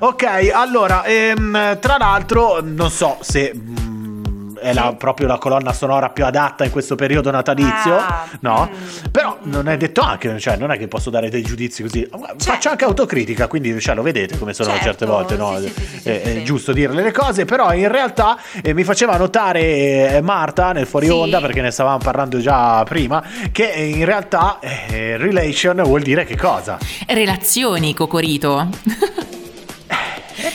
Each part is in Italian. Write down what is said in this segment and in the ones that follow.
Ok, allora, ehm, tra l'altro, non so se... mm, È la- proprio la colonna sonora più adatta in questo periodo natalizio, Ah, no? mm. Però non è detto anche, cioè non è che posso dare dei giudizi così. Faccio anche autocritica, quindi cioè, lo vedete come sono Certo, certe volte, no? sì, sì, sì, sì, sì, è, è giusto dirle le cose, però in realtà eh, mi faceva notare eh, Marta nel fuori Sì. onda, perché ne stavamo parlando già prima, che in realtà eh, relation vuol dire che cosa? Relazioni, Cocorito.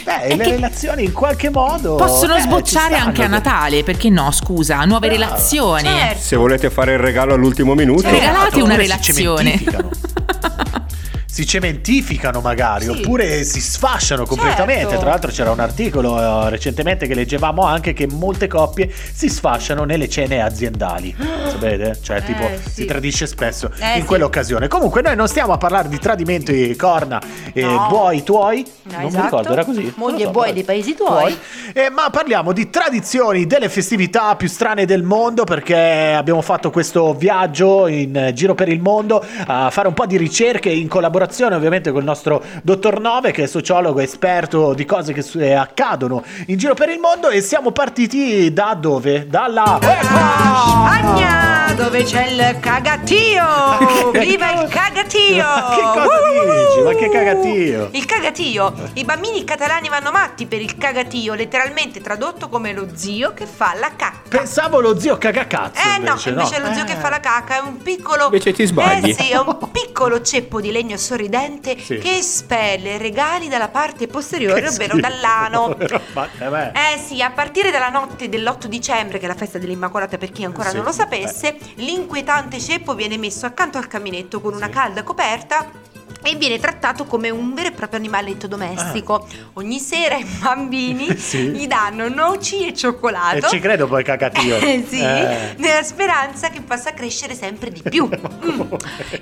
Eh beh, le relazioni in qualche modo Possono eh, ci sbocciare anche a Natale, perché no? Scusa, nuove Brava. relazioni. Certo. Se volete fare il regalo all'ultimo minuto, Regala- Regalate una relazione. cementificano. si cementificano magari Sì. oppure si sfasciano completamente. Certo. Tra l'altro c'era un articolo eh, recentemente che leggevamo anche che molte coppie si sfasciano nelle cene aziendali. Sapete? Cioè Eh, tipo sì. si tradisce spesso Eh, in sì. quell'occasione. Comunque noi non stiamo a parlare di tradimenti corna e No. buoi tuoi. No, non mi esatto. ricordo, era così. Mogli Non lo e so, buoi dei paesi tuoi. eh, ma parliamo di tradizioni delle festività più strane del mondo perché abbiamo fatto questo viaggio in eh, giro per il mondo a fare un po' di ricerche in collaborazione ovviamente con il nostro dottor Nove che è sociologo esperto di cose che eh, accadono in giro per il mondo e siamo partiti da dove? Dalla... Spagna, dove c'è il cagatio! Viva il cagatio! Ma che cosa dici? Ma che cagatio? Il cagatio. I bambini catalani vanno matti per il cagatio, letteralmente tradotto come lo zio che fa la cacca. Pensavo lo zio cagacazzo Eh no, invece, invece lo zio Eh. che fa la cacca è un piccolo. Invece ti sbagli. Eh sì, è un piccolo ceppo di legno sorridente Sì. che espelle regali dalla parte posteriore, Che ovvero schifo. dall'ano. Eh beh. Eh sì, a partire dalla notte dell'8 dicembre, che è la festa dell'Immacolata per chi ancora Sì. non lo sapesse, l'inquietante ceppo viene messo accanto al caminetto con una Sì. calda coperta e viene trattato come un vero proprio animaletto domestico. Ogni sera i bambini Ah. Sì. gli danno noci e cioccolato. E ci credo poi cagatio. Eh sì, Eh. nella speranza che possa crescere sempre di più. Mm.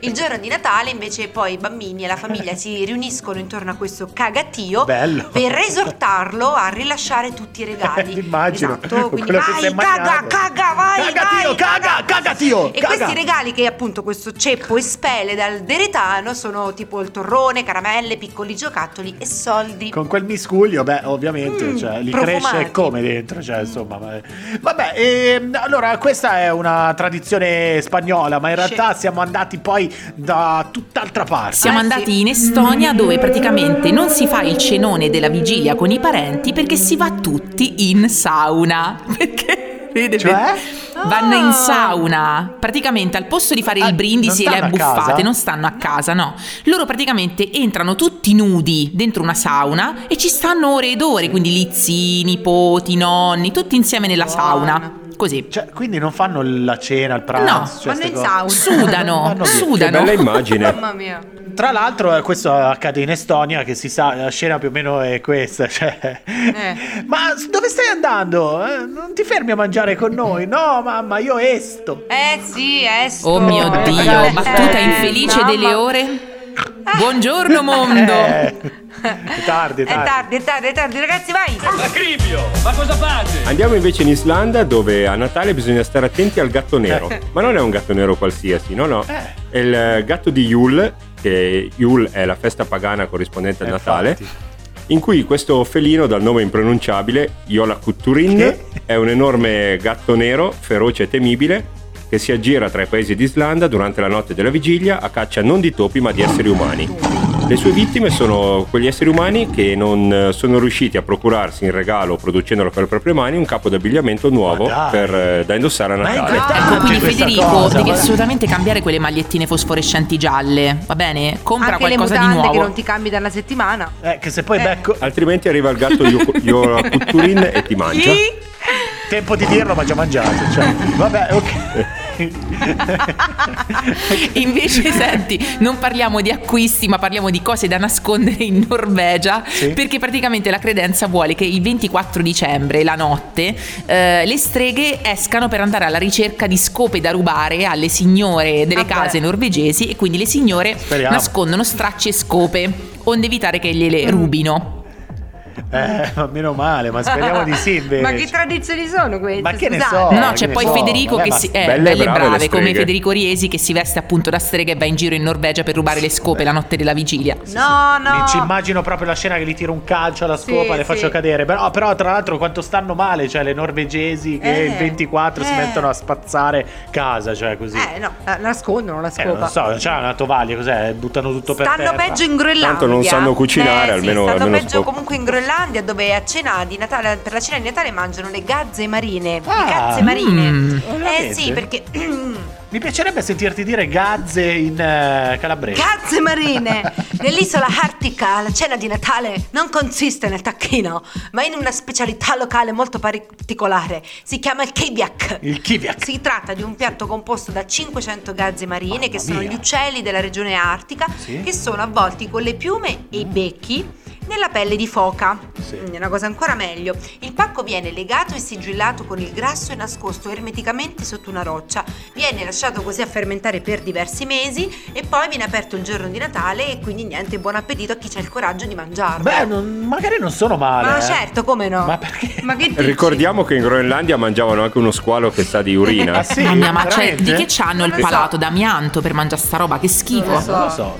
Il giorno di Natale invece poi i bambini e la famiglia si riuniscono intorno a questo cagatio Bello. per esortarlo a rilasciare tutti i regali. Eh, immagino. Esatto, quindi Quello vai, caga, caga, vai, Cagatio, vai, caga, cagatio, E caga. questi regali che appunto questo ceppo espele dal deretano sono tipo il torrone, caramelle, piccoli giocattoli e soldi. Con quel miscuglio, beh, ovviamente, Mm, cioè, li profumati. cresce come dentro, cioè, insomma. ma- Vabbè, ehm, allora, questa è una tradizione spagnola, ma in realtà siamo andati poi da tutt'altra parte. Siamo Eh, sì. andati in Estonia dove praticamente non si fa il cenone della vigilia con i parenti perché si va tutti in sauna. Perché? Vede, Cioè? Vanno in Ah. sauna. Praticamente al posto di fare Ah, il brindisi e le abbuffate, non stanno a casa, no. Loro praticamente entrano tutti nudi dentro una sauna e ci stanno ore ed ore, quindi zii, nipoti, nonni, tutti insieme nella sauna. Così. Cioè, quindi non fanno la cena, il pranzo. No, cioè, vanno in sauna. Sudano, via. che sudano. bella immagine. Mamma mia. Tra l'altro, eh, questo accade in Estonia, che si sa, la scena più o meno è questa. Cioè... Eh. Ma dove stai andando? Eh, non ti fermi a mangiare con noi? No, mamma, io esto. Eh sì, esto. Oh mio Eh, Dio, eh, battuta eh, infelice mamma- delle ore. Buongiorno mondo. Eh, è tardi, è È tardi. tardi, è tardi, è tardi, ragazzi, vai! Acribio, ma cosa fate? Andiamo invece in Islanda dove a Natale bisogna stare attenti al gatto nero. Ma non è un gatto nero qualsiasi, no, no. Eh. È il eh, gatto di Yule, che Yule è la festa pagana corrispondente al Eh, Natale. infatti. in cui questo felino dal nome impronunciabile, Yola Kutturin, è un enorme gatto nero, feroce e temibile, che si aggira tra i paesi d'Islanda durante la notte della vigilia a caccia non di topi ma di esseri umani. Le sue vittime sono quegli esseri umani che non eh, sono riusciti a procurarsi in regalo, producendolo con le proprie mani, un capo d'abbigliamento nuovo Ma per, eh, da indossare a Ma Natale. inquietante Ecco, quindi Federico, cosa, devi ma- assolutamente cambiare quelle magliettine fosforescenti gialle, va bene? Compra Anche le qualcosa di mutande che nuovo. non ti cambi da una settimana. Eh, che se poi Eh. becco... Altrimenti arriva il gatto Yo- Yola Kutturin e ti mangia. Tempo di dirlo, ma già mangiato. Cioè. Vabbè, ok. Invece, senti, non parliamo di acquisti, ma parliamo di cose da nascondere in Norvegia. Sì. Perché praticamente la credenza vuole che il 24 dicembre, la notte, eh, le streghe escano per andare alla ricerca di scope da rubare alle signore delle Vabbè. case norvegesi. E quindi le signore Speriamo. nascondono stracci e scope, onde evitare che gliele rubino. Eh, ma meno male, ma speriamo di sì invece. Ma che tradizioni sono queste? Ma che ne so? No, c'è poi so, Federico vabbè, che si, eh, belle belle, e e brave brave, le come. Federico Riesi che si veste appunto da strega e va in giro in Norvegia per rubare le scope la notte della vigilia. No, no. Mi ci immagino proprio la scena che gli tira un calcio alla Sì, scopa, le sì. faccio cadere. Però, però, tra l'altro, quanto stanno male, cioè le norvegesi che Eh, il 24 si eh. mettono a spazzare casa, cioè così. Eh, no, la nascondono la Eh, non scopa. so, c'è una tovaglia, cos'è? Buttano tutto per Stanno terra. peggio in Groenlandia. Tanto non sanno cucinare, Eh, almeno- Sì, stanno almeno peggio scopa. comunque in Groenlandia, dove a cena di Natale, per la cena di Natale mangiano le gazze marine. Ah, le gazze marine. mm. eh sì, perché. Mi piacerebbe sentirti dire gazze in eh, calabrese. Gazze marine! Nell'isola artica la cena di Natale non consiste nel tacchino, ma in una specialità locale molto particolare. Si chiama il kibiak. Il kiviak. Si tratta di un piatto composto da 500 gazze marine, Mamma che sono mia. gli uccelli della regione artica, Sì. che sono avvolti con le piume e i becchi nella pelle di foca. Sì. È una cosa ancora meglio. Il pacco viene legato e sigillato con il grasso e nascosto ermeticamente sotto una roccia. Viene lasciato così a fermentare per diversi mesi e poi viene aperto il giorno di Natale e quindi niente, buon appetito a chi ha il coraggio di mangiarlo. Beh, non- magari non sono male. Ma eh. certo, come no? Ma perché? Ma che dici? Ricordiamo che in Groenlandia mangiavano anche uno squalo che sa di urina. Ah, sì? Mamma mia, ma cioè, di che c'hanno Non il lo so. palato d'amianto per mangiare sta roba? Che schifo. Non lo so. Non lo so.